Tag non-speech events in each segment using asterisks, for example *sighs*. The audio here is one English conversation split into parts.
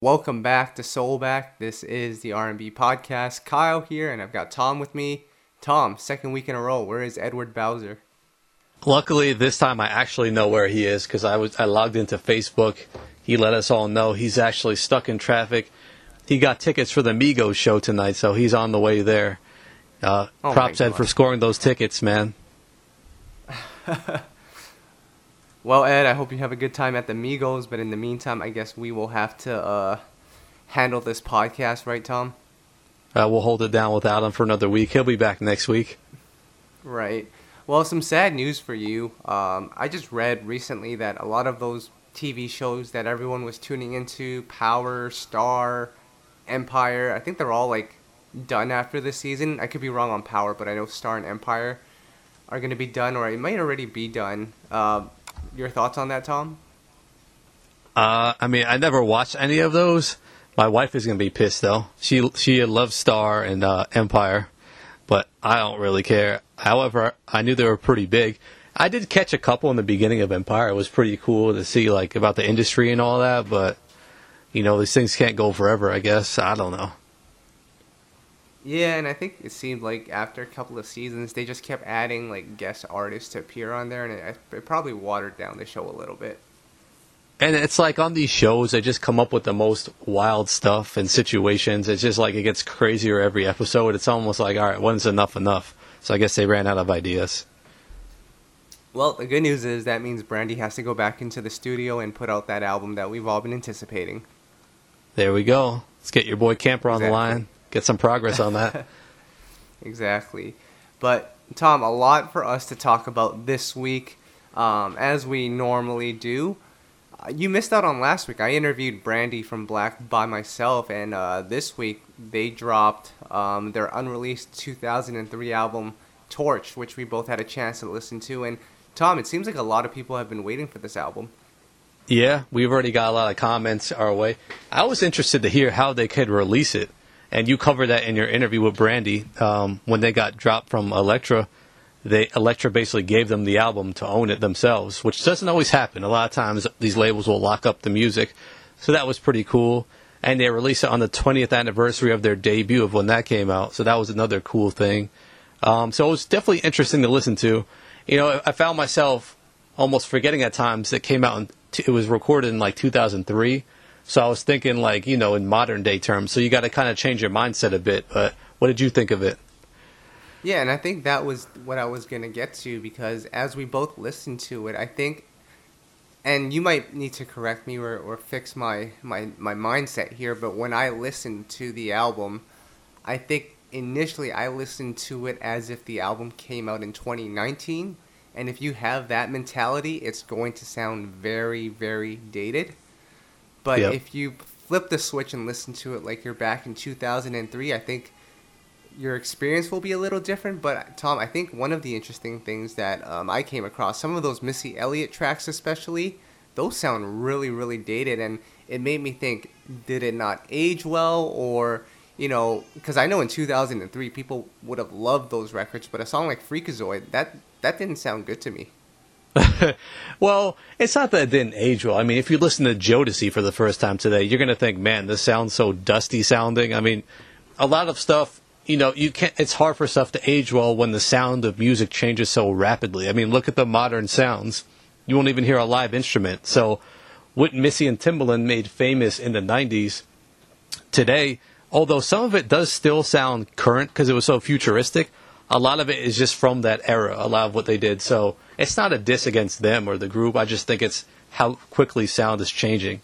Welcome back to Soulback. This is the R&B podcast. Kyle here, and I've got Tom with me. Tom, second week in a row. Where is Edward Bowser? Luckily, this time I actually know where he is because I was I logged into Facebook. He let us all know he's actually stuck in traffic. He got tickets for the Migos show tonight, so he's on the way there. Uh, Oh props Ed for scoring those tickets, man. *laughs* Well, Ed, I hope you have a good time at the Migos, but in the meantime, I guess we will have to uh, handle this podcast, right, Tom? Uh, we'll hold it down without him for another week. He'll be back next week. Right. Well, some sad news for you. Um, I just read recently that a lot of those TV shows that everyone was tuning into, Power, Star, Empire, I think they're all like done after this season. I could be wrong on Power, but I know Star and Empire are going to be done, or it might already be done. Uh, your thoughts on that, Tom? Uh, I mean, I never watched any of those. My wife is gonna be pissed though. She she loves Star and uh, Empire, but I don't really care. However, I knew they were pretty big. I did catch a couple in the beginning of Empire. It was pretty cool to see like about the industry and all that. But you know, these things can't go forever. I guess I don't know. Yeah, and I think it seemed like after a couple of seasons, they just kept adding like guest artists to appear on there, and it, it probably watered down the show a little bit. And it's like on these shows, they just come up with the most wild stuff and situations. It's just like it gets crazier every episode. It's almost like, all right, when's enough enough? So I guess they ran out of ideas. Well, the good news is that means Brandy has to go back into the studio and put out that album that we've all been anticipating. There we go. Let's get your boy Camper on the line. Get some progress on that. *laughs* Exactly. But, Tom, a lot for us to talk about this week, um, as we normally do. Uh, you missed out on last week. I interviewed Brandi from Blaque by myself, and uh, this week they dropped um, their unreleased 2003 album, Torch, which we both had a chance to listen to. And, Tom, it seems like a lot of people have been waiting for this album. yeah, we've already got a lot of comments our way. I was interested to hear how they could release it. And you covered that in your interview with Brandi. Um, when they got dropped from Elektra, they Elektra basically gave them the album to own it themselves, which doesn't always happen. A lot of times these labels will lock up the music. So that was pretty cool. And they released it on the 20th anniversary of their debut of when that came out. So that was another cool thing. Um, so it was definitely interesting to listen to. You know, I found myself almost forgetting at times it came out. In, it was recorded in like 2003. So I was thinking like you know in modern day terms. So you got to kind of change your mindset a bit. But what did you think of it? Yeah, and I think that was what I was going to get to because as we both listened to it, I think, and you might need to correct me or, or fix my, my, my mindset here, but when I listened to the album, I think initially I listened to it as if the album came out in 2019. And if you have that mentality, it's going to sound very, very dated. But Yep. if you flip the switch and listen to it like you're back in 2003, I think your experience will be a little different. But Tom, I think one of the interesting things that um, I came across, some of those Missy Elliott tracks, especially, those sound really, really dated, and it made me think: did it not age well, or you know, because I know in 2003 people would have loved those records, but a song like Freakazoid that that didn't sound good to me. *laughs* Well, it's not that it didn't age well. I mean, if you listen to Jodeci for the first time today, you're going to think, man, this sounds so dusty sounding. I mean, a lot of stuff, you know, you can't, it's hard for stuff to age well when the sound of music changes so rapidly. I mean, look at the modern sounds. You won't even hear a live instrument. So, what Missy and Timbaland made famous in the 90s, today, although some of it does still sound current because it was so futuristic, a lot of it is just from that era, a lot of what they did. So it's not a diss against them or the group. I just think it's how quickly sound is changing.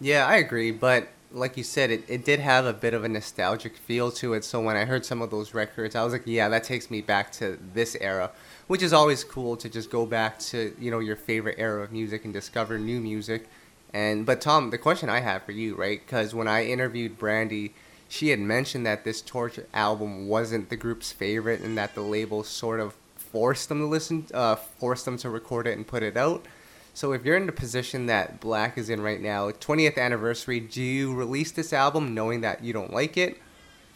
Yeah, I agree, but like you said, it, it did have a bit of a nostalgic feel to it. So when I heard some of those records, I was like, yeah, that takes me back to this era, which is always cool to just go back to you know your favorite era of music and discover new music. And but Tom, the question I have for you, right? Because when I interviewed Brandi, she had mentioned that this Torch album wasn't the group's favorite, and that the label sort of forced them to listen, uh, forced them to record it and put it out. So if you're in the position that Blaque is in right now, 20th anniversary, do you release this album knowing that you don't like it,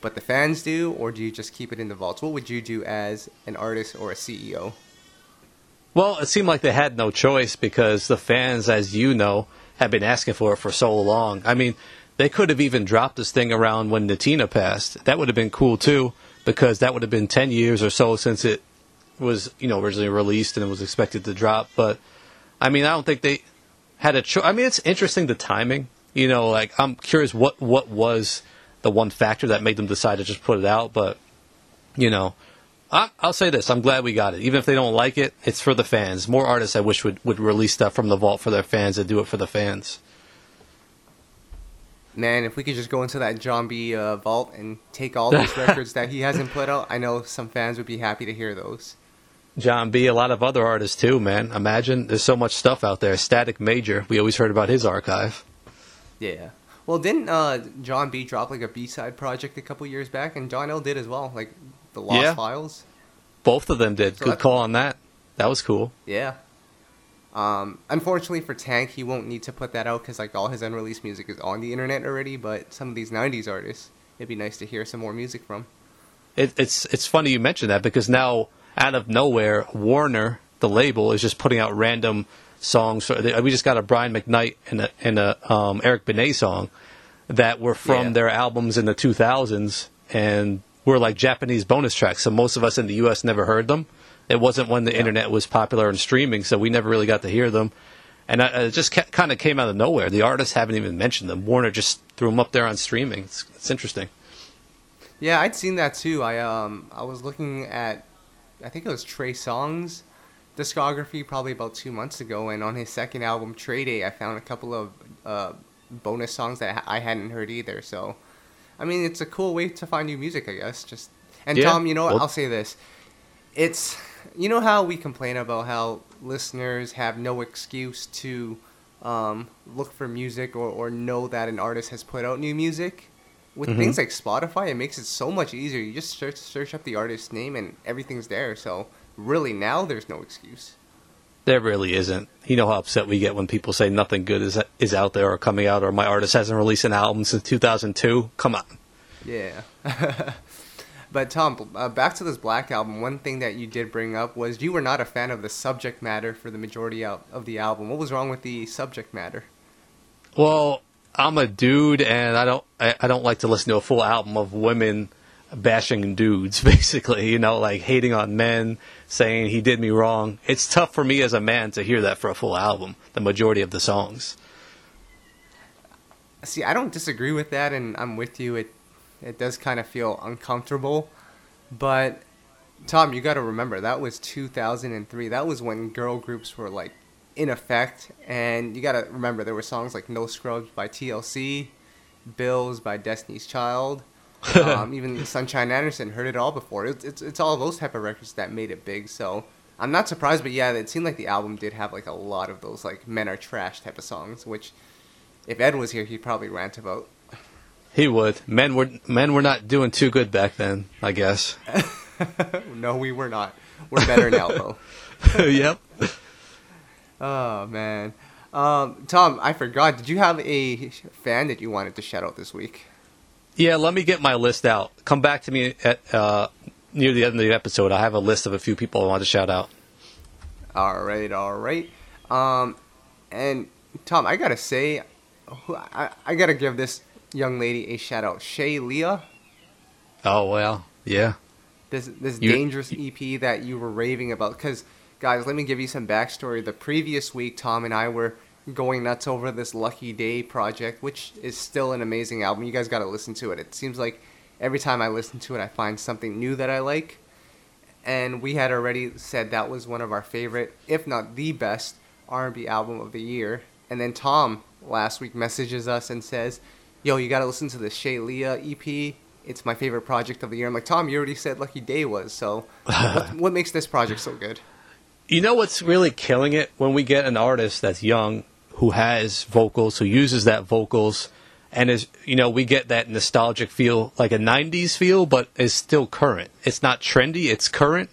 but the fans do, or do you just keep it in the vaults? What would you do as an artist or a CEO? Well, it seemed like they had no choice because the fans, as you know, have been asking for it for so long. I mean, they could have even dropped this thing around when Natina passed. That would have been cool too, because that would have been 10 years or so since it was, you know, originally released and it was expected to drop. But, I mean, I don't think they had a choice. I mean, it's interesting the timing. You know, like, I'm curious what, what was the one factor that made them decide to just put it out, but, you know, I, will say this: I'm glad we got it. Even if they don't like it, it's for the fans. More artists I wish would would release stuff from the vault for their fans and do it for the fans. Man, if we could just go into that Jon B uh, vault and take all those *laughs* records that he hasn't put out, I know some fans would be happy to hear those. Jon B, a lot of other artists too, man. Imagine there's so much stuff out there. Static Major, we always heard about his archive. Yeah. Well, didn't uh, Jon B drop like a B side project a couple years back, and John L did as well, like the Lost yeah. Files. Both of them did. So Good call on that. That was cool. Yeah. Um, unfortunately for Tank, he won't need to put that out because like all his unreleased music is on the internet already. But some of these '90s artists, it'd be nice to hear some more music from. It, it's it's funny you mention that because now out of nowhere, Warner, the label, is just putting out random songs. We just got a Brian McKnight and a, and a um, Eric Benet song that were from yeah. their albums in the 2000s, and were like Japanese bonus tracks. So most of us in the U.S. never heard them. It wasn't when the yeah. internet was popular and streaming, so we never really got to hear them. And I, it just ca- kind of came out of nowhere. The artists haven't even mentioned them. Warner just threw them up there on streaming. It's, it's interesting. Yeah, I'd seen that too. I um I was looking at, I think it was Trey Songz discography probably about two months ago, and on his second album, Trey Day, I found a couple of uh, bonus songs that I hadn't heard either. So I mean, it's a cool way to find new music, I guess. Just and yeah. Tom, you know what? Well, I'll say this: it's you know how we complain about how listeners have no excuse to um, look for music or, or know that an artist has put out new music. With mm-hmm. things like Spotify, it makes it so much easier. You just search search up the artist's name and everything's there. So really, now there's no excuse. There really isn't. You know how upset we get when people say nothing good is is out there or coming out, or my artist hasn't released an album since 2002. Come on. Yeah. *laughs* but Tom, uh, back to this Blaque album. One thing that you did bring up was you were not a fan of the subject matter for the majority of the album. What was wrong with the subject matter? Well, I'm a dude, and I don't I, I don't like to listen to a full album of women bashing dudes, *laughs* basically, you know, like hating on men, saying he did me wrong. It's tough for me as a man to hear that for a full album, the majority of the songs. See, I don't disagree with that, and I'm with you. It it does kind of feel uncomfortable, but Tom, you got to remember that was 2003. That was when girl groups were like in effect, and you got to remember there were songs like No Scrubs by TLC, Bills by Destiny's Child, *laughs* um, even Sunshine Anderson heard it all before. It's, it's it's all those type of records that made it big. So I'm not surprised, but yeah, it seemed like the album did have like a lot of those like men are trash type of songs, which if Ed was here, he'd probably rant about. He would. Men were men were not doing too good back then, I guess. *laughs* no, we were not. We're better now, though. *laughs* yep. Oh man, um, Tom, I forgot. Did you have a fan that you wanted to shout out this week? Yeah, let me get my list out. Come back to me at uh, near the end of the episode. I have a list of a few people I want to shout out. All right, all right. Um, and Tom, I gotta say, I, I gotta give this young lady a shout out, Shay Leah. Oh well, yeah. This this you, dangerous EP that you were raving about, because guys, let me give you some backstory. The previous week, Tom and I were going nuts over this Lucky Daye project, which is still an amazing album. You guys got to listen to it. It seems like every time I listen to it, I find something new that I like. And we had already said that was one of our favorite, if not the best, R&B album of the year. And then Tom last week messages us and says, "Yo, you got to listen to the Shay Leah EP. It's my favorite project of the year." I'm like, "Tom, you already said Lucky Daye was. So, what, *laughs* what makes this project so good?" You know what's really killing it when we get an artist that's young who has vocals, who uses that vocals, and is you know we get that nostalgic feel, like a '90s feel, but is still current. It's not trendy; it's current,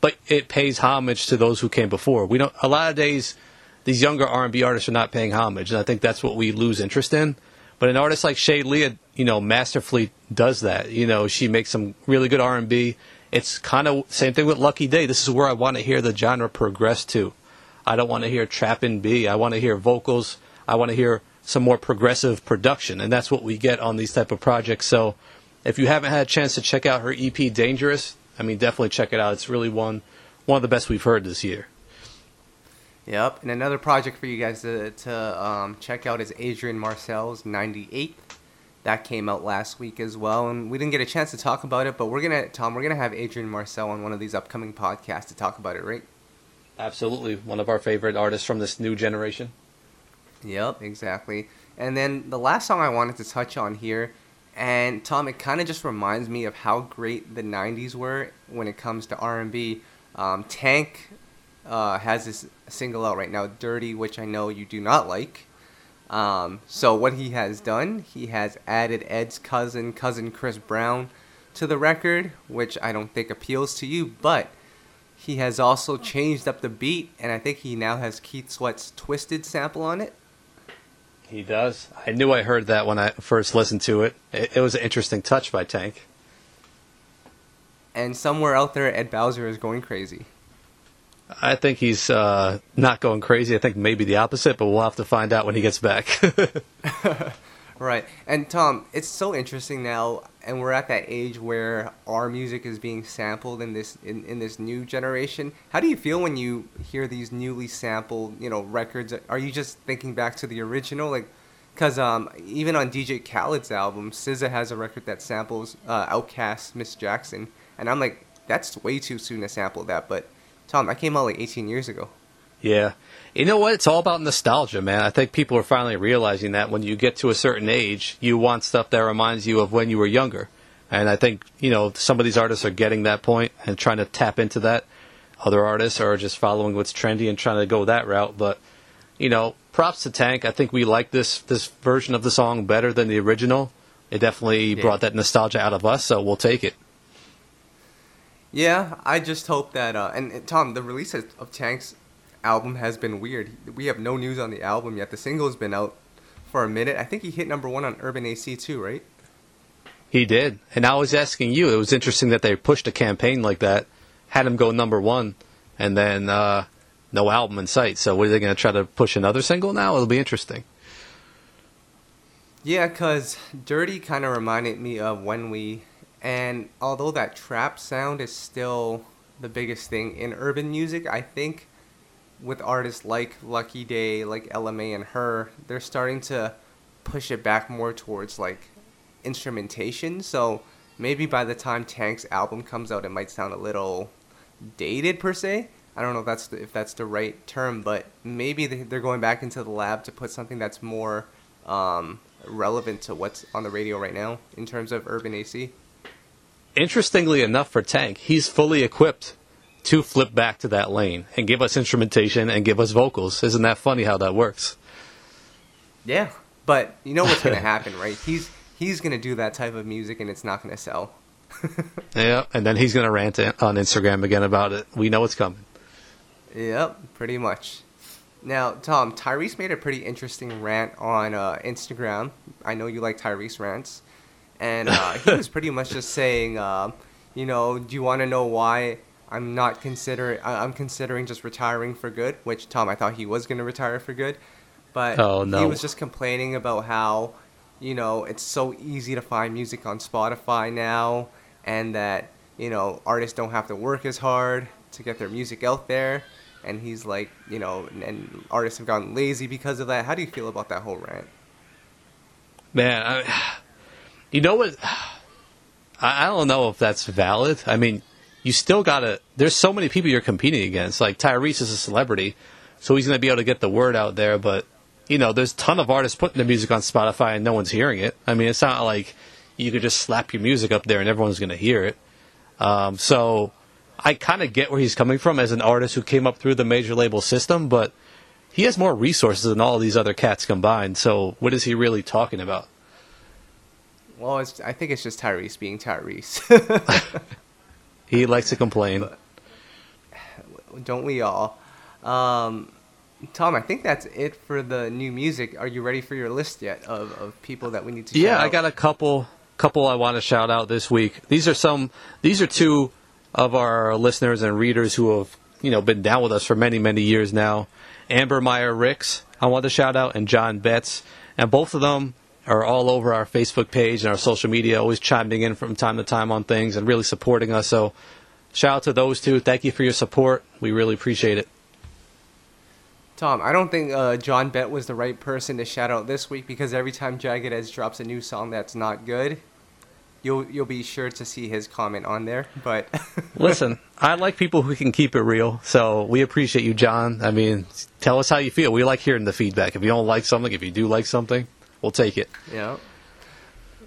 but it pays homage to those who came before. We don't. A lot of days, these younger R&B artists are not paying homage, and I think that's what we lose interest in. But an artist like Shay Leah, you know, masterfully does that. You know, she makes some really good R&B. It's kind of same thing with Lucky Daye. This is where I want to hear the genre progress to. I don't want to hear trap and B. I want to hear vocals. I want to hear some more progressive production, and that's what we get on these type of projects. So, if you haven't had a chance to check out her EP Dangerous, I mean, definitely check it out. It's really one one of the best we've heard this year. Yep, and another project for you guys to, to um, check out is Adrian Marcel's 98th. That came out last week as well, and we didn't get a chance to talk about it, but we're gonna, Tom, we're gonna have Adrian Marcel on one of these upcoming podcasts to talk about it, right? Absolutely, one of our favorite artists from this new generation. Yep, exactly. And then the last song I wanted to touch on here, and Tom, it kind of just reminds me of how great the '90s were when it comes to R&B. Um, Tank uh, has this single out right now, "Dirty," which I know you do not like. Um, so what he has done, he has added Ed's cousin, cousin Chris Brown, to the record, which I don't think appeals to you, but he has also changed up the beat, and I think he now has Keith Sweat's "Twisted" sample on it. He does. I knew I heard that when I first listened to it. It, it was an interesting touch by Tank. And somewhere out there, Ed Bowser is going crazy. I think he's uh, not going crazy. I think maybe the opposite, but we'll have to find out when he gets back. *laughs* right. And Tom, it's so interesting now, and we're at that age where our music is being sampled in this in, in this new generation. How do you feel when you hear these newly sampled, you know, records? Are you just thinking back to the original, like? Because um, even on DJ Khaled's album, SZA has a record that samples uh, Outkast, Miss Jackson, and I'm like, that's way too soon to sample that, but Tom, that came out like 18 years ago. Yeah. You know what? It's all about nostalgia, man. I think people are finally realizing that when you get to a certain age, you want stuff that reminds you of when you were younger. And I think, you know, some of these artists are getting that point and trying to tap into that. Other artists are just following what's trendy and trying to go that route. But, you know, props to Tank. I think we like this this version of the song better than the original. It definitely yeah. brought that nostalgia out of us, so we'll take it. Yeah, I just hope that. Uh, and, and, Tom, the release of Tank's album has been weird. We have no news on the album yet. The single's been out for a minute. I think he hit number one on Urban AC too, right? He did. And I was asking you. It was interesting that they pushed a campaign like that, had him go number one, and then uh, no album in sight. So, what are they going to try to push another single now? It'll be interesting. Yeah, because Dirty kind of reminded me of when we and although that trap sound is still the biggest thing in urban music, I think with artists like Lucky Daye, like Ella Mai and H.E.R., they're starting to push it back more towards like instrumentation. So maybe by the time Tank's album comes out, it might sound a little dated per se. I don't know if that's the, if that's the right term, but maybe they're going back into the lab to put something that's more um, relevant to what's on the radio right now in terms of urban AC interestingly enough for Tank, he's fully equipped to flip back to that lane and give us instrumentation and give us vocals. Isn't that funny how that works? Yeah, but you know what's going *laughs* to happen, right? He's he's going to do that type of music and it's not going to sell. *laughs* yeah, and then he's going to rant on Instagram again about it. We know it's coming. Yep, pretty much. Now, Tom, Tyrese made a pretty interesting rant on uh, Instagram. I know you like Tyrese rants and uh, he was pretty much just saying, uh, you know, do you want to know why I'm not considering? I'm considering just retiring for good. Which Tom, I thought he was going to retire for good, but oh, no. he was just complaining about how, you know, it's so easy to find music on Spotify now, and that you know artists don't have to work as hard to get their music out there. And he's like, you know, and artists have gotten lazy because of that. How do you feel about that whole rant? Man, I you know what? *sighs* I, don't know if that's valid. I mean, you still gotta. There's so many people you're competing against. Like Tyrese is a celebrity, so he's gonna be able to get the word out there. But you know, there's a ton of artists putting their music on Spotify and no one's hearing it. I mean, it's not like you could just slap your music up there and everyone's gonna hear it. Um, so I kind of get where he's coming from as an artist who came up through the major label system, but he has more resources than all these other cats combined. So what is he really talking about? Well, I think it's just Tyrese being Tyrese. *laughs* he likes to complain. But, don't we all? Um, Tom, I think that's it for the new music. Are you ready for your list yet of, of people that we need to? Yeah, I got a couple couple I want to shout out this week. These are some. These are two of our listeners and readers who have you know been down with us for many many years now. Amber Meyer Ricks, I want to shout out, and John Betts, and both of them are all over our Facebook page and our social media, always chiming in from time to time on things and really supporting us. So, shout out to those two. Thank you for your support. We really appreciate it. Tom, I don't think uh, John Bett was the right person to shout out this week because every time Jagged Edge drops a new song that's not good, you'll you'll be sure to see his comment on there. But *laughs* listen, I like people who can keep it real, so we appreciate you, John. I mean, tell us how you feel. We like hearing the feedback. If you don't like something, if you do like something, we'll take it. Yeah,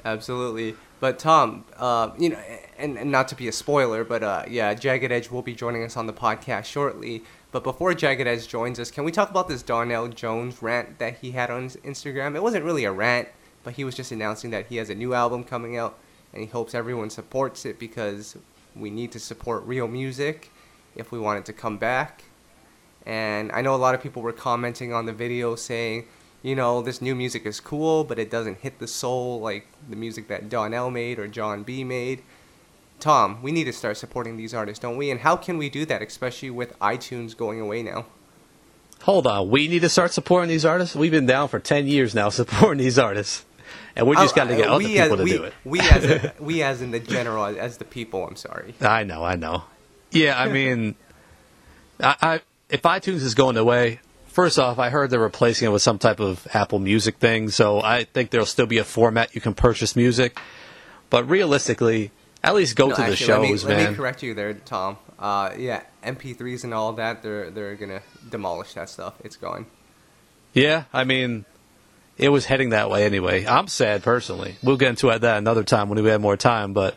absolutely. But Tom, uh, you know, and, and not to be a spoiler, but uh, yeah, Jagged Edge will be joining us on the podcast shortly. But before Jagged Edge joins us, can we talk about this Donell Jones rant that he had on his Instagram? It wasn't really a rant, but he was just announcing that he has a new album coming out and he hopes everyone supports it because we need to support real music if we want it to come back. And I know a lot of people were commenting on the video saying, you know, this new music is cool, but it doesn't hit the soul like the music that Donell made or Jon B made. Tom, we need to start supporting these artists, don't we? And how can we do that, especially with iTunes going away now? Hold on, we need to start supporting these artists. We've been down for ten years now *laughs* supporting these artists, and we just got to get uh, other people as, to we, do it. We as a, *laughs* we as in the general, as the people. I'm sorry. I know, I know. Yeah, I mean, *laughs* I, I if iTunes is going away, first off, I heard they're replacing it with some type of Apple Music thing, so I think there'll still be a format you can purchase music. But realistically, at least go no, to actually, the shows, let me, man. Let me correct you there, Tom. Uh, yeah, MP3s and all that, they're they're gonna demolish that stuff. It's gone. Yeah, I mean, it was heading that way anyway. I'm sad personally. We'll get into that another time when we have more time. But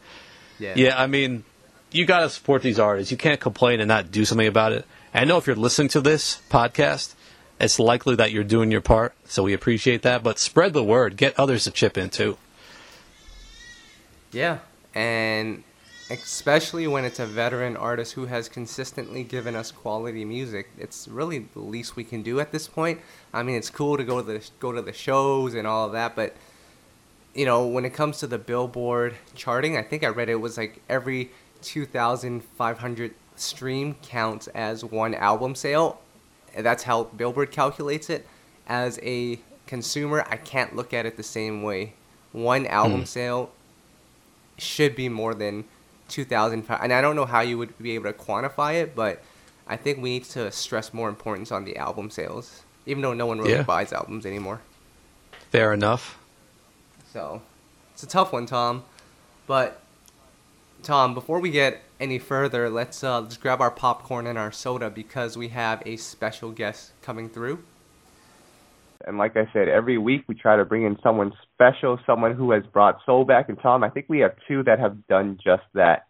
yeah, yeah I mean, you got to support these artists. You can't complain and not do something about it. I know if you're listening to this podcast, it's likely that you're doing your part. So we appreciate that. But spread the word. Get others to chip in too. Yeah, and especially when it's a veteran artist who has consistently given us quality music. It's really the least we can do at this point. I mean, it's cool to go to the go to the shows and all of that, but you know, when it comes to the Billboard charting, I think I read it was like every 2,500 stream counts as one album sale. That's how Billboard calculates it. As a consumer, I can't look at it the same way. One album mm. sale should be more than 2000 and I don't know how you would be able to quantify it, but I think we need to stress more importance on the album sales, even though no one really yeah. buys albums anymore. Fair enough. So, it's a tough one, Tom. But Tom, before we get any further, let's uh, let's grab our popcorn and our soda because we have a special guest coming through. And like I said, every week we try to bring in someone special, someone who has brought soul back. And Tom, I think we have two that have done just that.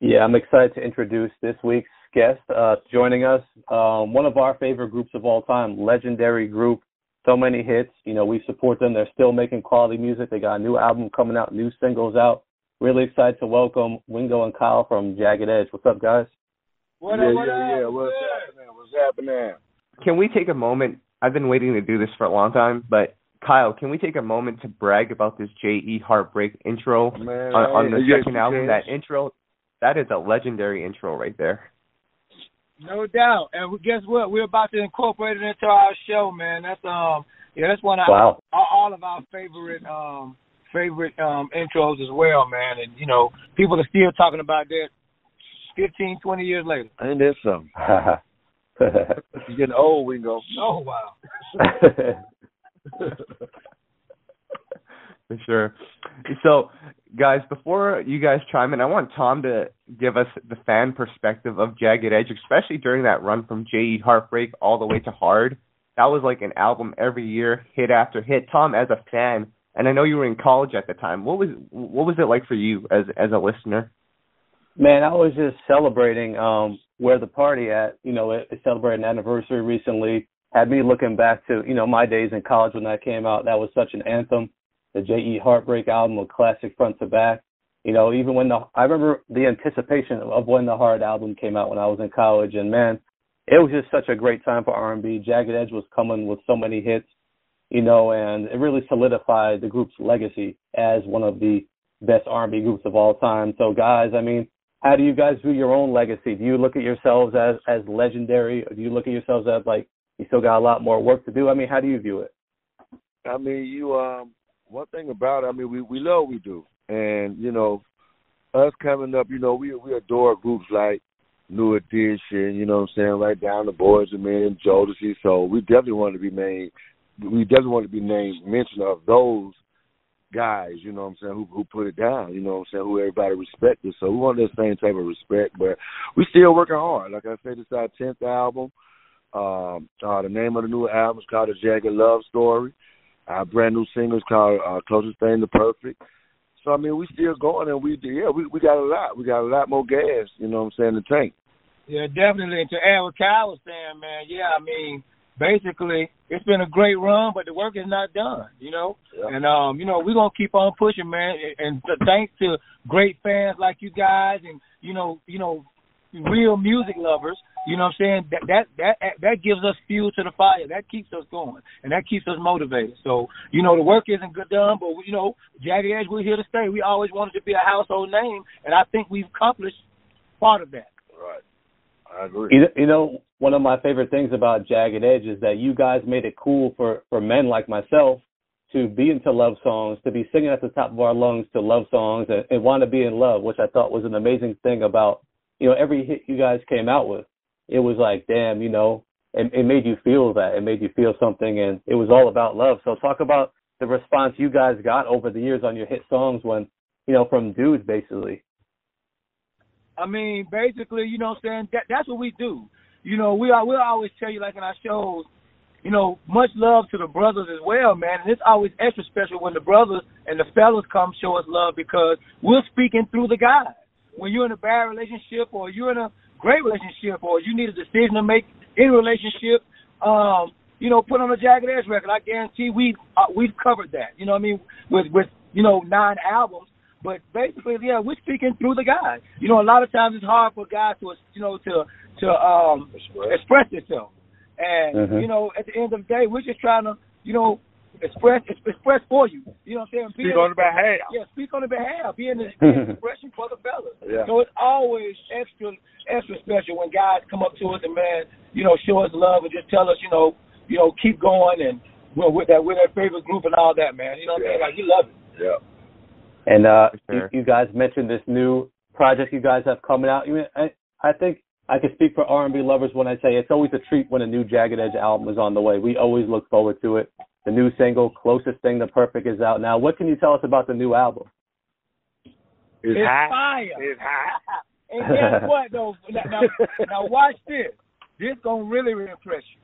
Yeah, I'm excited to introduce this week's guest uh, joining us. Um, one of our favorite groups of all time, legendary group. So many hits. You know, we support them. They're still making quality music. They got a new album coming out, new singles out. Really excited to welcome Wingo and Kyle from Jagged Edge. What's up, guys? What yeah, up, what yeah, up? yeah. What's happening? What's happening? Can we take a moment I've been waiting to do this for a long time, but Kyle, can we take a moment to brag about this J.E. Heartbreak intro Man, on, on the second album? That intro, that is a legendary intro right there. No doubt, and guess what? We're about to incorporate it into our show, man. That's um, yeah, that's one of wow. our, all of our favorite um favorite um intros as well, man. And you know, people are still talking about that 15, 20 years later. And there's some. You're getting old, Wingo. Oh wow. *laughs* For sure. So, guys, before you guys chime in, I want Tom to give us the fan perspective of Jagged Edge, especially during that run from J.E. Heartbreak all the way to Hard. That was like an album every year, hit after hit. Tom, as a fan, and I know you were in college at the time. What was what was it like for you as as a listener? Man, I was just celebrating um where the party at. You know, it, it celebrated an anniversary recently. Had me looking back to you know my days in college when that came out. That was such an anthem. The J.E. Heartbreak album, a classic front to back. You know, even when the I remember the anticipation of when the Hard album came out when I was in college, and man, it was just such a great time for R&B. Jagged Edge was coming with so many hits, you know, and it really solidified the group's legacy as one of the best R&B groups of all time. So, guys, I mean, how do you guys view your own legacy? Do you look at yourselves as as legendary, or do you look at yourselves as like you still got a lot more work to do? I mean, how do you view it? I mean, you um, one thing about it, I mean, we we love what we do, and you know, us coming up, you know, we we adore groups like New Edition, you know what I'm saying, right down the Boyz II Men, Jodeci. So we definitely want to be named. We definitely want to be named mention of those guys, you know what I'm saying, who who put it down, you know what I'm saying, who everybody respected. So we want that same type of respect, but we still working hard. Like I said, is our tenth album. Um, uh, the name of the new album is called The Jagged Love Story. Our brand new single is called uh, Closest Thing to Perfect. So I mean, we still going, and we yeah, we we got a lot. We got a lot more gas, you know what I'm saying, in the tank. Yeah, definitely. And to add what Kyle was saying, man, yeah, I mean, basically it's been a great run, but the work is not done, you know. Yeah. And um, you know, we're gonna keep on pushing, man. And thanks to great fans like you guys, and you know, you know, real music lovers. You know what I'm saying? That that that that gives us fuel to the fire. That keeps us going, and that keeps us motivated. So you know, the work isn't good done, but you know, Jagged Edge, we're here to stay. We always wanted to be a household name, and I think we've accomplished part of that. Right. Agree. You, you know, one of my favorite things about Jagged Edge is that you guys made it cool for for men like myself to be into love songs, to be singing at the top of our lungs to love songs, and, and want to be in love, which I thought was an amazing thing about you know every hit you guys came out with. It was like, damn, you know, it, it made you feel that, it made you feel something, and it was all about love. So talk about the response you guys got over the years on your hit songs when you know from dudes basically. I mean, basically, you know what I'm saying? That, that's what we do. You know, we are, we'll always tell you, like in our shows, you know, much love to the brothers as well, man. And it's always extra special when the brothers and the fellas come show us love because we're speaking through the guys. When you're in a bad relationship or you're in a great relationship or you need a decision to make in a relationship, um, you know, put on a Jagged Edge record. I guarantee we uh, we've covered that. You know what I mean? With with you know nine albums, but basically, yeah, we're speaking through the guys. You know, a lot of times it's hard for guys to you know to to um Express. themselves, and Mhm. you know, at the end of the day, we're just trying to you know express express for you. You know what I'm saying? Speak on the behalf. Yeah, speak on the behalf. Be an, be *laughs* an expression for the fellas. Yeah. So it's always extra extra special when guys come up to us and man, you know, show us love and just tell us, you know, you know, keep going and well, with that with our favorite group and all that, man. You know what I'm saying? Like we love it. Yeah. And uh, sure. you, you guys mentioned this new project you guys have coming out. You, I, I think I can speak for R&B lovers when I say it's always a treat when a new Jagged Edge album is on the way. We always look forward to it. The new single, "Closest Thing to Perfect," is out now. What can you tell us about the new album? It's, It's hot. fire. It's hot. *laughs* And guess *laughs* what though? Now, now, now watch this. This gonna really impress you.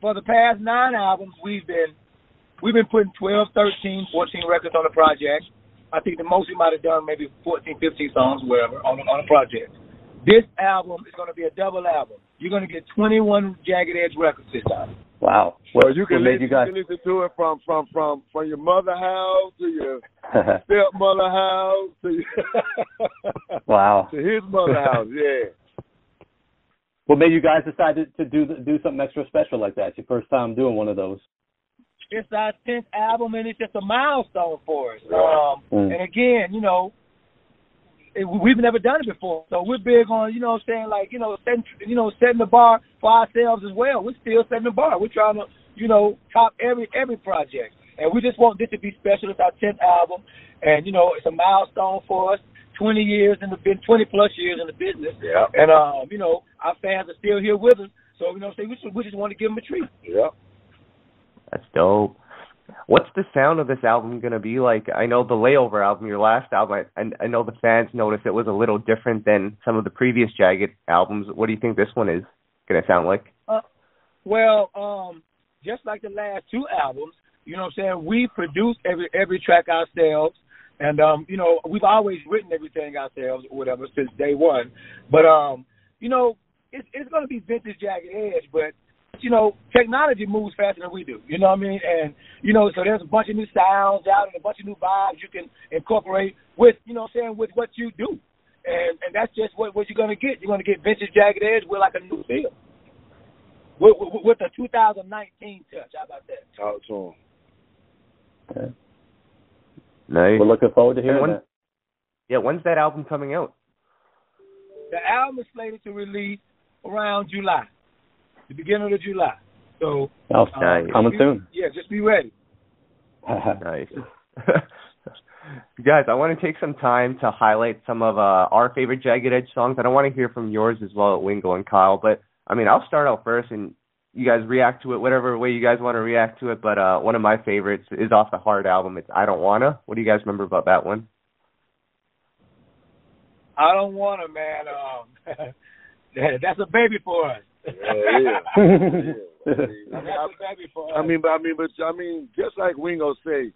For the past nine albums, we've been we've been putting 12, 13, 14 records on the project. I think the most we might have done maybe 14, 15 songs, whatever, on on a project. This album is going to be a double album. You're going to get 21 Jagged Edge records this time. Wow. Well, What, you can, made listen, you guys? you can listen to it from from from from your mother house to your *laughs* stepmother house to your *laughs* wow. *laughs* to his mother house. Yeah. What made you guys decide to, to do do something extra special like that? It's your first time doing one of those. It's our 10th album, and it's just a milestone for us. Um, Mm. And again, you know, it, we've never done it before, so we're big on, you know, what I'm saying like, you know, setting, you know, setting the bar for ourselves as well. We're still setting the bar. We're trying to, you know, top every every project, and we just want this to be special. It's our 10th album, and you know, it's a milestone for us. 20 years in the been 20 plus years in the business, Yeah. and um, you know, our fans are still here with us. So you know, what I'm saying we just, we just want to give them a treat. Yeah. That's dope. What's the sound of this album gonna be like? I know the Layover album, your last album. I, I know the fans noticed it was a little different than some of the previous Jagged albums. What do you think this one is gonna sound like? Well, um, just like the last two albums, you know what I'm saying, we produce every every track ourselves. And um, you know, we've always written everything ourselves or whatever since day one. But um, you know, it's it's gonna be vintage jagged edge, but you know, technology moves faster than we do. You know what I mean? And you know, so there's a bunch of new sounds out and a bunch of new vibes you can incorporate with, you know what I'm saying, with what you do. And and that's just what what you're gonna get. You're gonna get vintage jagged edge with like a new feel. With, with, with the 2019 touch. How about that? Talk to him. Okay. Nice. We're looking forward to hearing And when- that. Yeah, when's that album coming out? The album is slated to release around July, the beginning of July. So, oh, nice. coming be- soon. Yeah, just be ready. *laughs* nice. *laughs* Guys, I want to take some time to highlight some of uh, our favorite Jagged Edge songs. I don't want to hear from yours as well, at Wingo and Kyle, but I mean, I'll start out first, and you guys react to it whatever way you guys want to react to it. But uh, one of my favorites is off the Hard album. It's I Don't Wanna. What do you guys remember about that one? I don't want to, man. Um, *laughs* that's a baby for us. Yeah, yeah. yeah. That's a baby for us. I mean, but I mean, but I mean, just like Wingo say,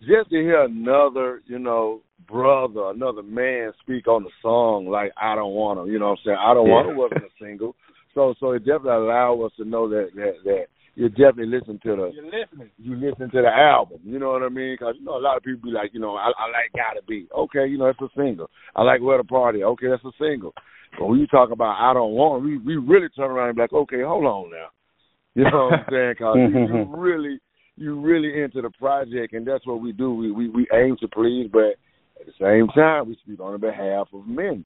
just to hear another, you know, brother, another man speak on the song like "I Don't Want to," you know what I'm saying? "I Don't Yeah. Want to" wasn't a single, so so it definitely allowed us to know that that that you definitely listen to the You're listening. you listen to the album. You know what I mean? Because you know a lot of people be like, you know, I, I like "Gotta Be." Okay, you know it's a single. I like "Where the Party." Okay, that's a single. But when you talk about "I Don't Want," we we really turn around and be like, okay, hold on now. You know what I'm *laughs* saying? Because you, you mm-hmm. really you really into the project, and that's what we do. We we we aim to please, but at the same time, we speak on the behalf of men.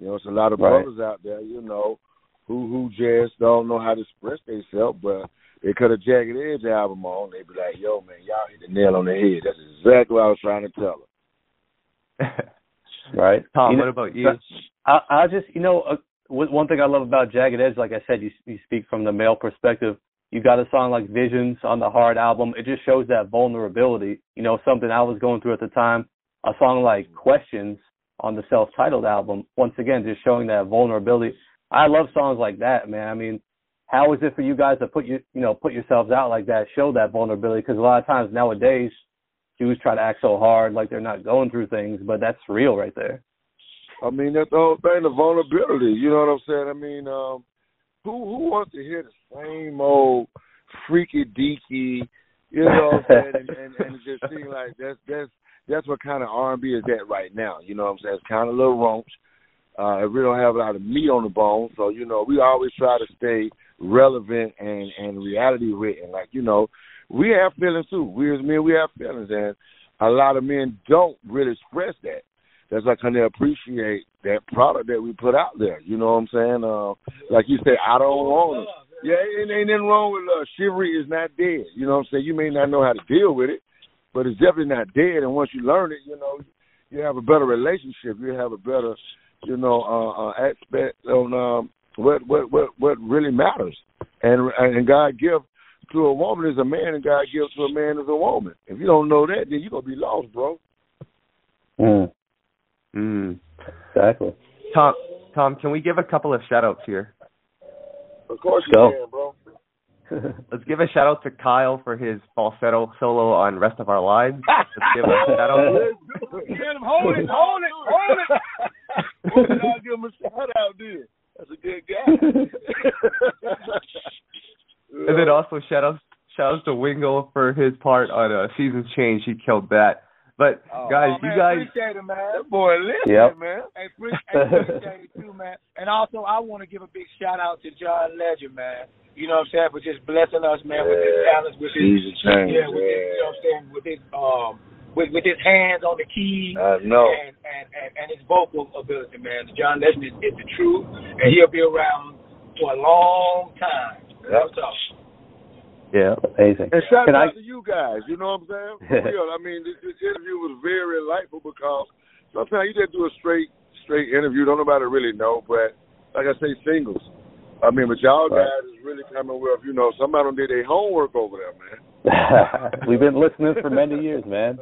You know, it's a lot of Right. brothers out there, you know, who who just don't know how to express themselves, but they cut a Jagged Edge album on, they'd be like, "Yo, man, y'all hit the nail on the head." That's exactly what I was trying to tell her. *laughs* right. Tom, You know- what about you? I, I just, you know, uh, one one thing I love about Jagged Edge, like I said, you you speak from the male perspective. You got a song like Visions on the Hard album. It just shows that vulnerability. You know, something I was going through at the time. A song like Questions on the self-titled album. Once again, just showing that vulnerability. I love songs like that, man. I mean, how is it for you guys to put you, you know, put yourselves out like that, show that vulnerability? Because a lot of times nowadays, Jews try to act so hard, like they're not going through things, but that's real right there. I mean, that's the whole thing, the vulnerability. You know what I'm saying? I mean, um, who who wants to hear the same old freaky deaky, you know what I'm saying? And, and, and just seems like that's that's that's what kind of R&B is that right now. You know what I'm saying? It's kind of little raunch. Uh, really don't have a lot of meat on the bone. So you know, we always try to stay relevant and and reality written. Like you know, we have feelings too. We as men, we have feelings, and a lot of men don't really express that that's like kind of appreciate that product that we put out there. You know what I'm saying? Uh, like you say, I don't want it. Yeah, ain't, ain't nothing wrong with uh, chivalry is not dead. You know what I'm saying? You may not know how to deal with it, but it's definitely not dead. And once you learn it, you know, you have a better relationship. You have a better, you know, uh, uh, aspect on um, what what what what really matters. And and God give to a woman as a man, and God gives to a man as a woman. If you don't know that, then you're gonna be lost, bro. Mm, Mm. exactly. Tom, Tom, can we give a couple of shout outs here? Of course you Go. can, bro. *laughs* Let's give a shout out to Kyle for his falsetto solo on "Rest of Our Lives." Let's give a *laughs* shout out. Get him, hold it, hold it, hold it. Well, then I'll give him a shout out then. That's a good guy. *laughs* And then also shout outs shout outs to Wingo for his part on uh, Seasons Change. He killed that. But guys, oh, you guys, appreciate it, man. that boy listen, Yep. man. *laughs* Hey, appreciate it too, man. And also, I want to give a big shout out to John Legend, man. You know what I'm saying? For just blessing us, man, with his talents, with his Season change, yeah, with his, yeah. you know what I'm saying, with his um, with with his hands on the keys. Uh, I know. And, and, and, and his vocal ability, man. John Legend is, is the truth, and he'll be around for a long time. Yep. So, yeah. Amazing. And shout Can out I- to you guys. You know what I'm saying? *laughs* For real. I mean, this, this interview was very enlightful because sometimes you just do a straight, straight interview. Don't nobody really know, but like I say, singles. I mean, but y'all Right. guys is really coming with, you know, somebody done did their homework over there, man. *laughs* We've been listening for many years, man.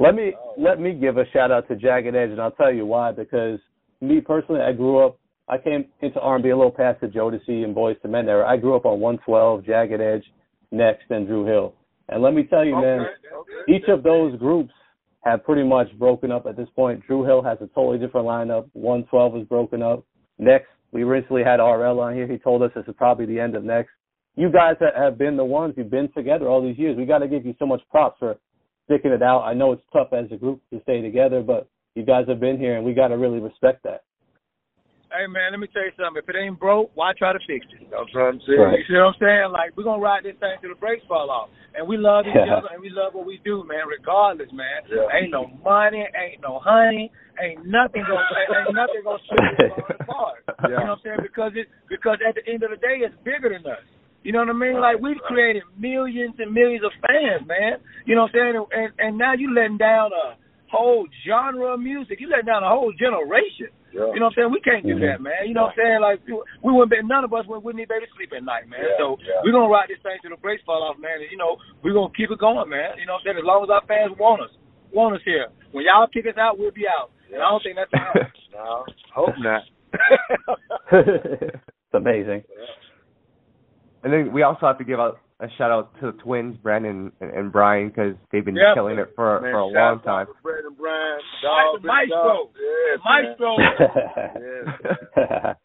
Let me let me give a shout out to Jagged Edge, and I'll tell you why. Because me personally, I grew up. I came into R&B a little past the Jodeci and Boyz II Men era. I grew up on 112, Jagged Edge, Next, and Dru Hill. And let me tell you, man, okay. each of those groups have pretty much broken up at this point. Dru Hill has a totally different lineup. 112 is broken up. Next, we recently had RL on here. He told us this is probably the end of Next. You guys have been the ones who've been together all these years. We got to give you so much props for sticking it out. I know it's tough as a group to stay together, but you guys have been here, and we got to really respect that. Hey man, let me tell you something. If it ain't broke, why try to fix it? I'm trying to say. Right. You see what I'm saying? Like we're gonna ride this thing till the brakes fall off. And we love each Yeah. other and we love what we do, man, regardless, man. Yeah. Ain't no money, ain't no honey, ain't nothing gonna *laughs* ain't, ain't nothing gonna strip us *laughs* apart. You know what I'm saying? Because it because at the end of the day it's bigger than us. You know what I mean? Like we've created millions and millions of fans, man. You know what I'm saying? And and now you letting down a whole genre of music. You letting down a whole generation. Yeah. You know what I'm saying? We can't do Mhm. that, man. You know what I'm saying? Like we wouldn't be none of us would wouldn't even be able to sleep at night, man. Yeah, so yeah. we're gonna ride this thing till the brakes fall off, man. And you know, we're gonna keep it going, man. You know what I'm saying? As long as our fans want us. Want us here. When y'all kick us out, we'll be out. And I don't think that's how *laughs* No, hope not. *laughs* *laughs* it's amazing. And then we also have to give out a shout out to the twins, Brandon and, and Brian, because they've been Yeah, killing it for Man, for a shout long out time. to Brandon Brian, Like dog, the maestro. Yes, man. Maestro. *laughs* Yes,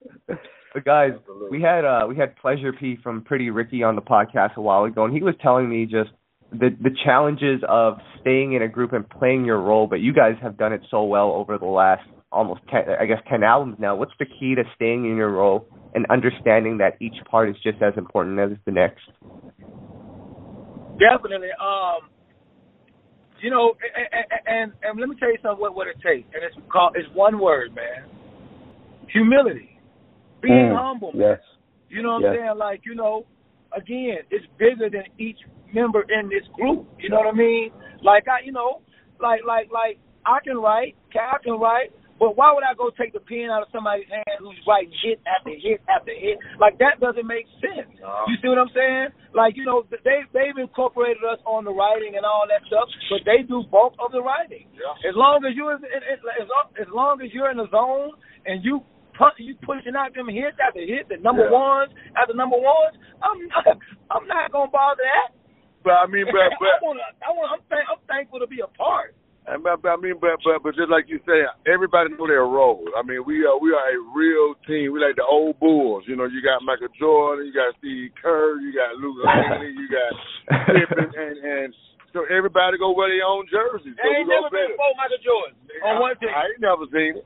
But guys, Absolutely. we had uh we had Pleasure P from Pretty Ricky on the podcast a while ago, and he was telling me just the the challenges of staying in a group and playing your role. But you guys have done it so well over the last almost ten, I guess ten albums now. What's the key to staying in your role and understanding that each part is just as important as the next? Definitely. Um, you know, and, and and let me tell you something. What what it takes, and it's called it's one word, man. Humility, being Mm, humble. man. Yes. You know what I'm saying? Like you know, again, it's bigger than each member in this group. You know what I mean? Like I, you know, like like like I can write, Cal can write, but why would I go take the pen out of somebody's hand who's writing hit after hit after hit? Like that doesn't make sense. No. You see what I'm saying? Like you know, they they've incorporated us on the writing and all that stuff, but they do bulk of the writing. Yeah. As long as you're in, in, in, as, long, as long as you're in the zone and you punch, you pushing out them hits after hit, the number Yeah. ones after number ones, I'm not I'm not gonna bother that. But I mean, but *laughs* I wanna, I wanna, I'm, th- I'm thankful to be a part. I mean, but, but but but just like you say, everybody know their role. I mean, we are we are a real team. We like the old Bulls. You know, you got Michael Jordan, you got Steve Kerr, you got Luc Longley, *laughs* you got Pippen, *laughs* and and so everybody go wear their own jerseys. So They we ain't go never been better. before Michael Jordan on one team. I ain't never seen it.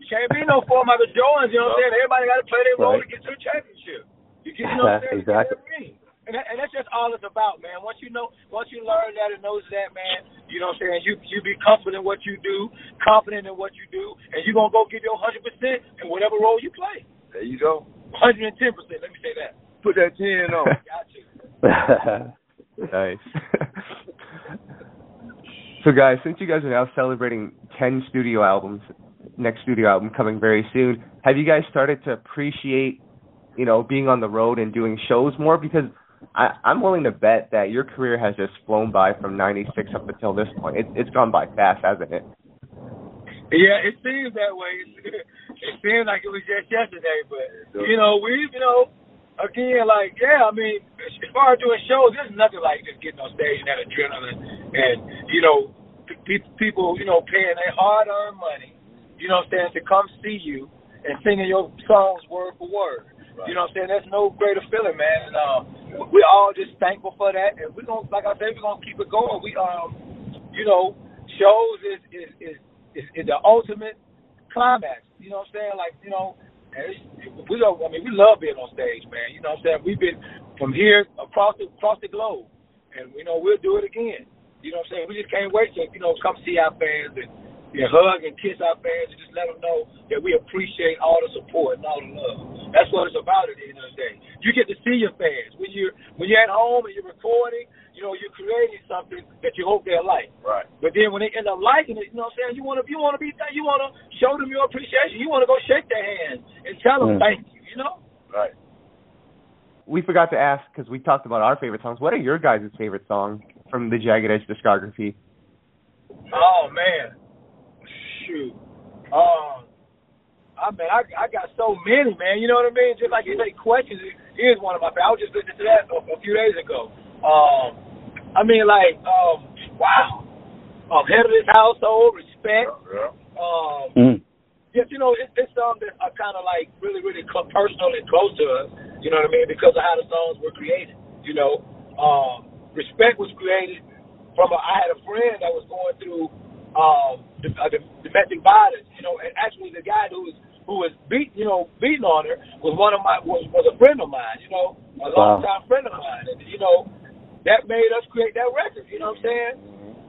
You can't be no four Michael Jordans. You know what I'm saying? Everybody got to play their role Right. to get to a championship. You, get, you know what I'm saying? Exactly. You get that ring. And, that, and that's just all it's about, man. Once you know, once you learn that and knows that, man, you know what I'm saying. You you be confident in what you do, confident in what you do, and you are gonna go give your 100 percent in whatever role you play. There you go. 110 percent. Let me say that. Put that ten on. *laughs* Got you. *laughs* nice. so guys, since you guys are now celebrating 10 studio albums, next studio album coming very soon, have you guys started to appreciate, you know, being on the road and doing shows more? Because I, I'm willing to bet that your career has just flown by from 96 up until this point. It, it's gone by fast, hasn't it? Yeah, it seems that way. *laughs* It seems like it was just yesterday, but you know, we, you know, again, like, yeah, I mean, as far as doing shows, there's nothing like just getting on stage and that adrenaline, and you know, pe- people, you know, paying their hard-earned money, you know, what I'm saying, to come see you and singing your songs word for word. You know what I'm saying? That's no greater feeling, man. And um, we're all just thankful for that, and we're gonna, like I said, we're gonna keep it going. We, um, you know, shows is is is, is, is the ultimate climax. You know what I'm saying? Like, you know, we don't. I mean, we love being on stage, man. You know what I'm saying? We've been from here across the across the globe, and you know we'll do it again. You know what I'm saying? We just can't wait to you know come see our fans and, and hug and kiss our fans and just let them know that we appreciate all the support and all the love. That's what it's about at the end of the day. You get to see your fans when you're when you're at home and you're recording. You know, you're creating something that you hope they'll like. Right. But then when they end up liking it, you know what I'm saying? You want to you want to be you want to show them your appreciation. You want to go shake their hand and tell them Mm. thank you. You know? Right. We forgot to ask because we talked about our favorite songs. What are your guys' favorite songs from the Jagged Edge discography? Oh man, shoot. Um, I mean, I I got so many, man. You know what I mean? Just like you say, questions is one of my. favorites. I was just listening to that a, a few days ago. Um, I mean, like, um, wow. Um, head of this household, respect. Yeah. Um, mm. Yes, you know, it, it's songs that are kind of like really, really cl- personal and close to us. You know what I mean? Because of how the songs were created. You know, um, respect was created from. A, I had a friend that was going through um, de- domestic violence. You know, and actually the guy who was who was beat, you know, beating on her was one of my was was a friend of mine. You know, a Wow. long time friend of mine, and you know, that made us create that record. You know what I'm saying?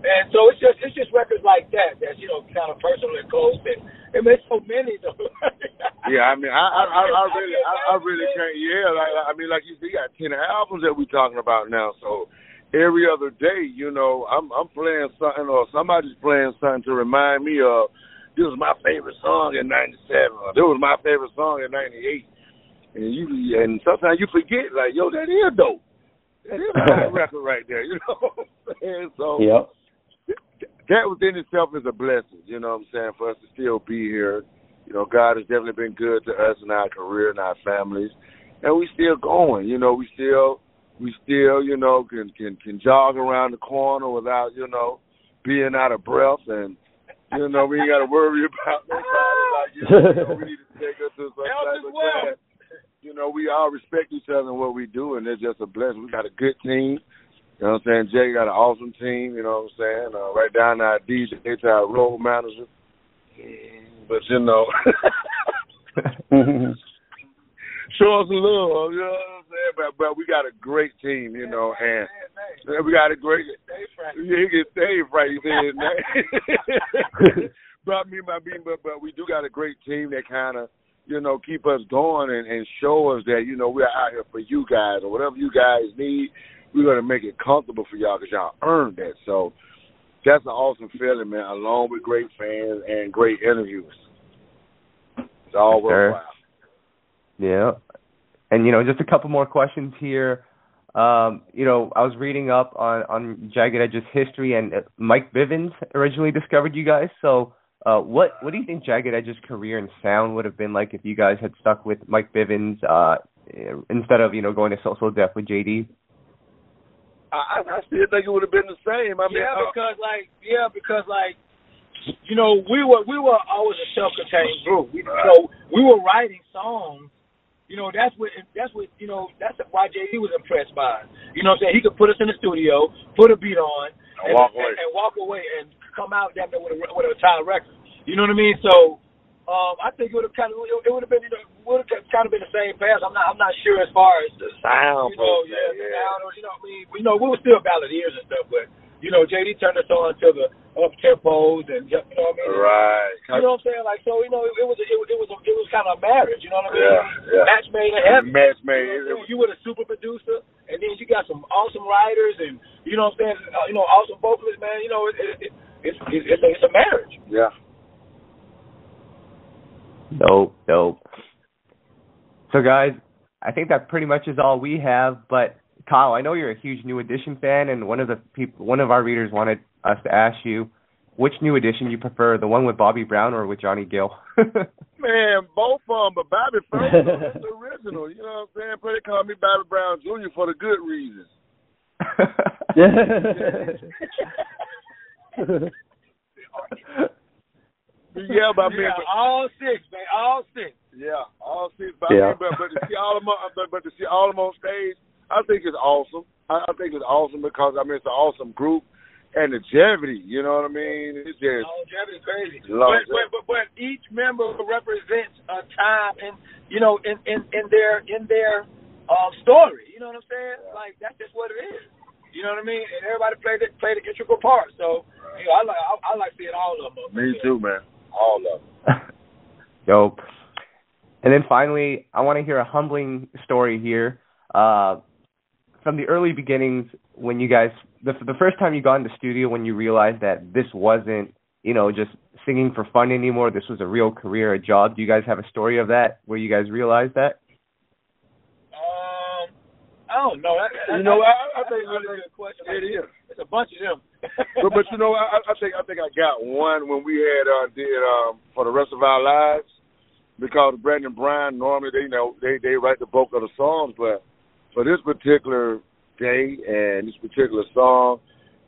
And so it's just it's just records like that that's you know kind of personal and close. And I mean, there's so many though. Yeah, I mean, I I, I, I *laughs* really I, I really can't. Yeah, like I mean, like you see, you got ten albums that we talking about now. So every other day, you know, I'm I'm playing something or somebody's playing something to remind me of this was my favorite song in '97 or this was my favorite song in '98. And you and sometimes you forget, like, yo, that is dope. That is a *laughs* hot record right there, you know. and so Yep. that within itself is a blessing, you know what I'm saying, for us to still be here. You know, God has definitely been good to us and our career and our families. And we still going, you know, we still we still, you know, can can can jog around the corner without, you know, being out of breath and you know, we ain't gotta worry *laughs* about nobody like you know, you know, we need to take us to some type of well. class. You know, we all respect each other and what we do and it's just a blessing. We got a good team. You know what I'm saying? Jay got an awesome team, you know what I'm saying? Uh, right down to our DJ to our road manager. But you know *laughs* *laughs* show us love, you know what I'm saying? But but we got a great team, you know, and we got a great yeah, he can stay right, he said *laughs* but I mean, I mean, but but we do got a great team that kind of, you know, keep us going and, and show us that you know we're out here for you guys or whatever you guys need. We're gonna make it comfortable for y'all because y'all earned that. So that's an awesome feeling, man. Along with great fans and great interviews, it's all Yes, worthwhile. Yeah. And you know, just a couple more questions here. Um, you know, I was reading up on on Jagged Edge's history, and uh, Mike Bivins originally discovered you guys. So, uh, what what do you think Jagged Edge's career and sound would have been like if you guys had stuck with Mike Bivins uh, instead of you know going to So So Def with JD? I, I still think it would have been the same. I mean, yeah, uh, because like yeah, because like you know we were we were always a self-contained group. We, you know we were writing songs. You know that's what that's what you know that's why JD was impressed by. You know what I'm saying? He could put us in the studio, put a beat on, And walk away. and, and walk away and come out damn with a with a entire record. You know what I mean? So um, I think it would have kind of it would have been you know would have kind of been the same path. I'm not I'm not sure as far as the sound, you know, yeah, yeah, sound, or, you know, I mean, we know we were still balladeers and stuff, but you know, JD turned us on to the up tempos and you know what I mean. right. You know what I'm saying? Like so, you know, it, it was a, it, was- it was a, it was kind of a marriage. You know what I mean? Yeah, yeah. Match made in heaven. Match made. You, know what I'm It- saying? you were the super producer, and then you got some awesome writers, and you know what I'm saying? Uh, you know, awesome vocalists, man. You know, it, it, it, it's it's it's a, it's a marriage. Yeah. Dope, dope. So, guys, I think that pretty much is all we have. But Kyle, I know you're a huge New Edition fan, and one of the people, one of our readers wanted us to ask you which New Edition you prefer, the one with Bobby Brown or with Johnny Gill. *laughs* Man, both of them, but Bobby first, though, that's the *laughs* original. You know what I'm saying? But they call me Bobby Brown Jr. for the good reasons. *laughs* Yeah, but I mean, yeah, but, all six, man, all six. yeah, all six. But, Yeah. I mean, but, but to see all of them, but, but to see all of them on stage, I think it's awesome. I, I think it's awesome because I mean it's an awesome group and the longevity. You know what I mean? It's just Longevity is crazy. Love But, but but but each member represents a time and you know in in in their in their um story. You know what I'm saying? Like that's just what it is. You know what I mean? And everybody played it played an integral part. So you know I like I, I like seeing all of them. me too, man. All of them. *laughs* Dope. And then finally, I want to hear a humbling story here. Uh, from the early beginnings, when you guys, the, the first time you got in the studio, when you realized that this wasn't, you know, just singing for fun anymore, this was a real career, a job. Do you guys have a story of that where you guys realized that? Um, I don't know. That, that, You know, that, I, I think that's a really good question. it is. It's a bunch of them. but but you know, I, I think I think I got one when we had uh, did um, for the rest of our lives because Brandon Brian normally they you know they they write the bulk of the songs, but for this particular day and this particular song,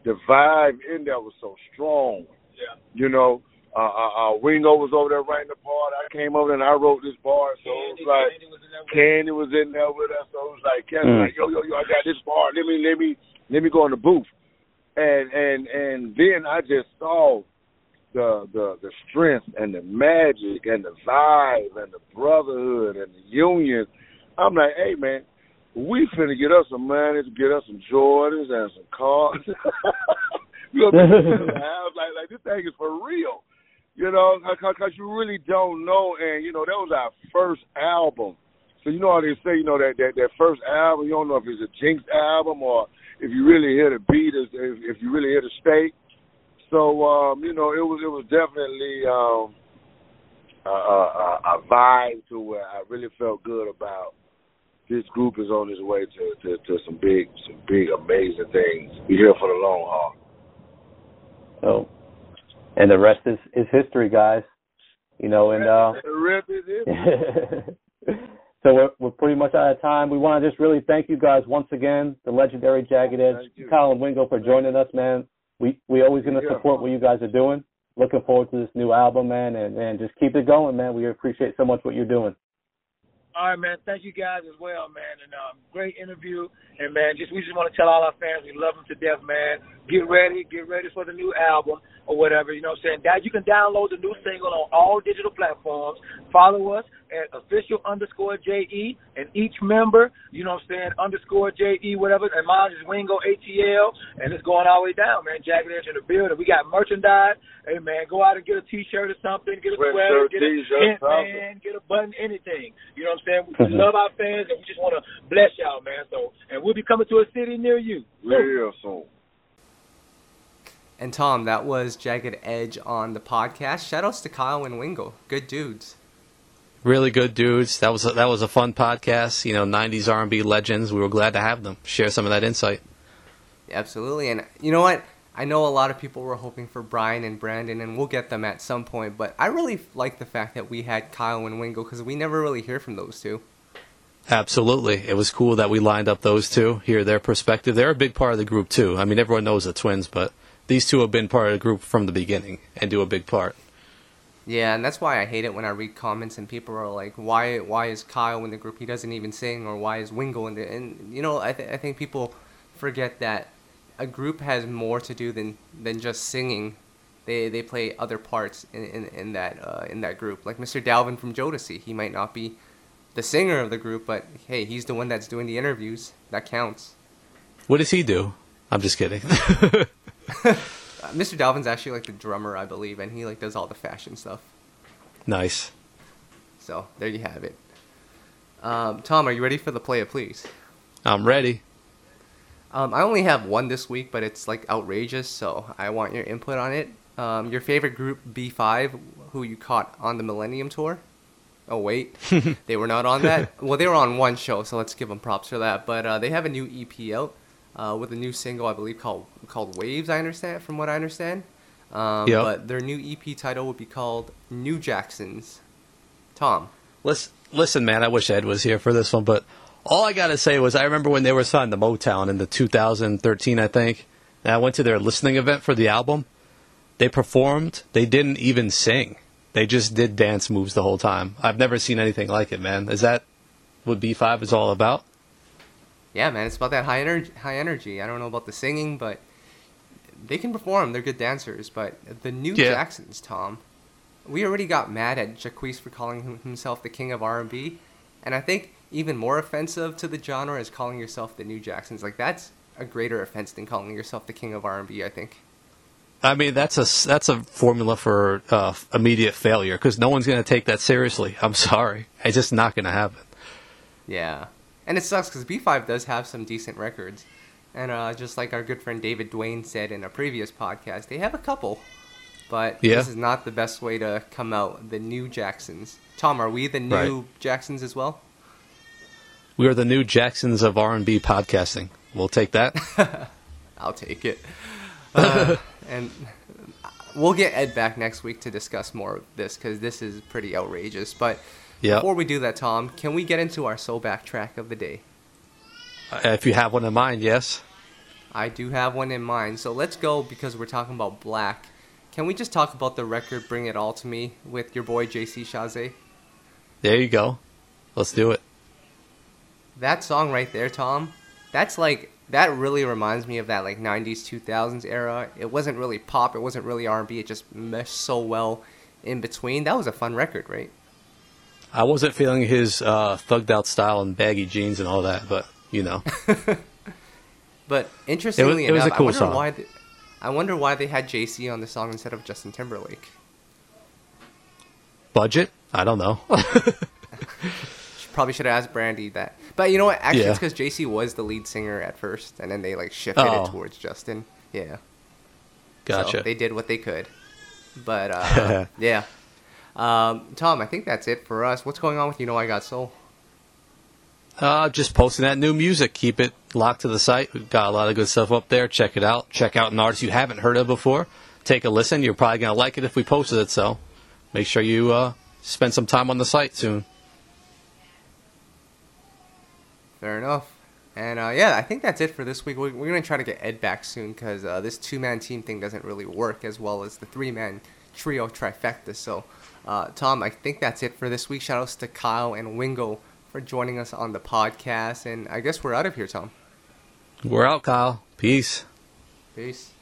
the vibe in there was so strong. Yeah. You know, uh, uh, uh, Wingo was over there writing the part. I came over and I wrote this part, so it was like. Candy was in there with Candy was in there with us, so it was like Candy Mm. was like, yo, yo, yo, I got this part. Let me let me let me go in the booth. And and and then I just saw the the the strength and the magic and the vibe and the brotherhood and the union. I'm like, hey man, we finna get us some money to get us some Jordans and some cars. *laughs* you know, *laughs* like like this thing is for real. You know, because you really don't know, and you know that was our first album. So you know how they say, you know that that that first album, you don't know if it's a Jinx album or if you really hear the beat, if, if you really hear the state. So um, you know, it was it was definitely um, a, a, a vibe to where I really felt good about this group is on its way to, to, to some big some big amazing things. We're here for the long haul. Oh, and the rest is is history, guys. You know, and uh, *laughs* the rest is history. *laughs* so we're we're pretty much out of time. We want to just really thank you guys once again, the legendary Jagged Edge, Kyle and Wingo, for joining us, man we we always going to support what you guys are doing. Looking forward to this new album, man, and and just keep it going, man. We appreciate so much what you're doing. All right, man. Thank you guys as well, man. And um, great interview. And man, just we just want to tell all our fans we love them to death, man. Get ready, get ready for the new album or whatever. You know what I'm saying? That you can download the new single on all digital platforms. Follow us at official underscore JE and each member, you know what I'm saying, underscore JE, whatever. And mine is Wingo ATL. And it's going all the way down, man. Jagged Edge in the building. We got merchandise. Hey, man, go out and get a t shirt or something, get a sweater, get a tent, man, get a button, anything. You know what I'm saying? We mm-hmm. love our fans and we just want to bless y'all, man. So, and we'll be coming to a city near you. Real soon. And Tom, that was Jagged Edge on the podcast. Shoutouts to Kyle and Wingo. Good dudes really good dudes. That was a, that was a fun podcast. You know, '90s R&B legends. We were glad to have them share some of that insight. Absolutely, and you know what? I know a lot of people were hoping for Brian and Brandon, and we'll get them at some point. But I really like the fact that we had Kyle and Wingo because we never really hear from those two. Absolutely, it was cool that we lined up those two. Hear their perspective. They're a big part of the group too. I mean, everyone knows the twins, but these two have been part of the group from the beginning and do a big part. Yeah, and that's why I hate it when I read comments and people are like, "Why? Why is Kyle in the group? He doesn't even sing." Or "Why is Wingo in the?" And you know, I th- I think people forget that a group has more to do than than just singing. They they play other parts in in, in that uh, in that group. Like Mr. Dalvin from Jodeci, he might not be the singer of the group, but hey, he's the one that's doing the interviews. That counts. What does he do? I'm just kidding. *laughs* *laughs* Mr. Dalvin's actually like the drummer, I believe, and he like does all the fashion stuff. Nice. So there you have it. Um, Tom, are you ready for the play of please? I'm ready. Um, I only have one this week, but it's like outrageous, so I want your input on it. Um, your favorite group, B5, who you caught on the Millennium Tour? Oh wait, *laughs* they were not on that. well, they were on one show, so let's give them props for that. But uh, they have a new EP out uh, with a new single, I believe called called Waves. I understand, from what I understand. Um, yep. But their new EP title would be called New Jacksons. Tom. Listen, listen, man. I wish Ed was here for this one, but all I gotta say was I remember when they were signed to Motown in the 2013, I think. And I went to their listening event for the album. They performed. They didn't even sing. They just did dance moves the whole time. I've never seen anything like it, man. Is that what B5 is all about? Yeah, man, it's about that high energy. High energy. I don't know about the singing, but they can perform. They're good dancers. But the New yeah. Jacksons, Tom, we already got mad at Jacquees for calling himself the king of R&B, and I think even more offensive to the genre is calling yourself the New Jacksons. Like that's a greater offense than calling yourself the king of R&B. I think. I mean, that's a that's a formula for uh, immediate failure because no one's going to take that seriously. I'm *laughs* sorry, it's just not going to happen. Yeah, and it sucks because B5 does have some decent records. And uh, just like our good friend David Dwayne said in a previous podcast, they have a couple. But yeah. this is not the best way to come out. The new Jacksons. Tom, are we the new right. Jacksons as well? We are the new Jacksons of R&B podcasting. We'll take that. *laughs* I'll take it. Uh, *laughs* and we'll get Ed back next week to discuss more of this because this is pretty outrageous. But Yep. Before we do that, Tom, can we get into our so backtrack of the day? Uh, if you have one in mind, yes. I do have one in mind. So let's go because we're talking about Blaque. Can we just talk about the record "Bring It All to Me" with your boy JC Chasez? There you go. Let's do it. That song right there, Tom. That's like that really reminds me of that like 90s 2000s era it wasn't really pop it wasn't really r&b it just meshed so well in between that was a fun record right I wasn't feeling his uh, thugged out style and baggy jeans and all that, but you know, *laughs* but interestingly it was a enough cool I wonder song. why they, I wonder why they had JC on the song instead of Justin Timberlake budget. I don't know. *laughs* probably should have asked Brandi that but you know what actually Yeah. it's because JC was the lead singer at first and then they like shifted Oh. it towards Justin yeah gotcha. So they did what they could. But uh, *laughs* yeah. Um, Tom, I think that's it for us. What's going on with You Know I Got Soul? Uh, just posting that new music. Keep it locked to the site. We've got a lot of good stuff up there. Check it out. Check out an artist you haven't heard of before. Take a listen. You're probably going to like it if we posted it, so make sure you uh, spend some time on the site soon. Fair enough. And uh, yeah, I think that's it for this week. We're, we're going to try to get Ed back soon because uh, this two man team thing doesn't really work as well as the three man trio trifecta. So, uh, Tom, I think that's it for this week. Shout outs to Kyle and Wingo for joining us on the podcast. And I guess we're out of here, Tom. We're out, Kyle. Peace. Peace.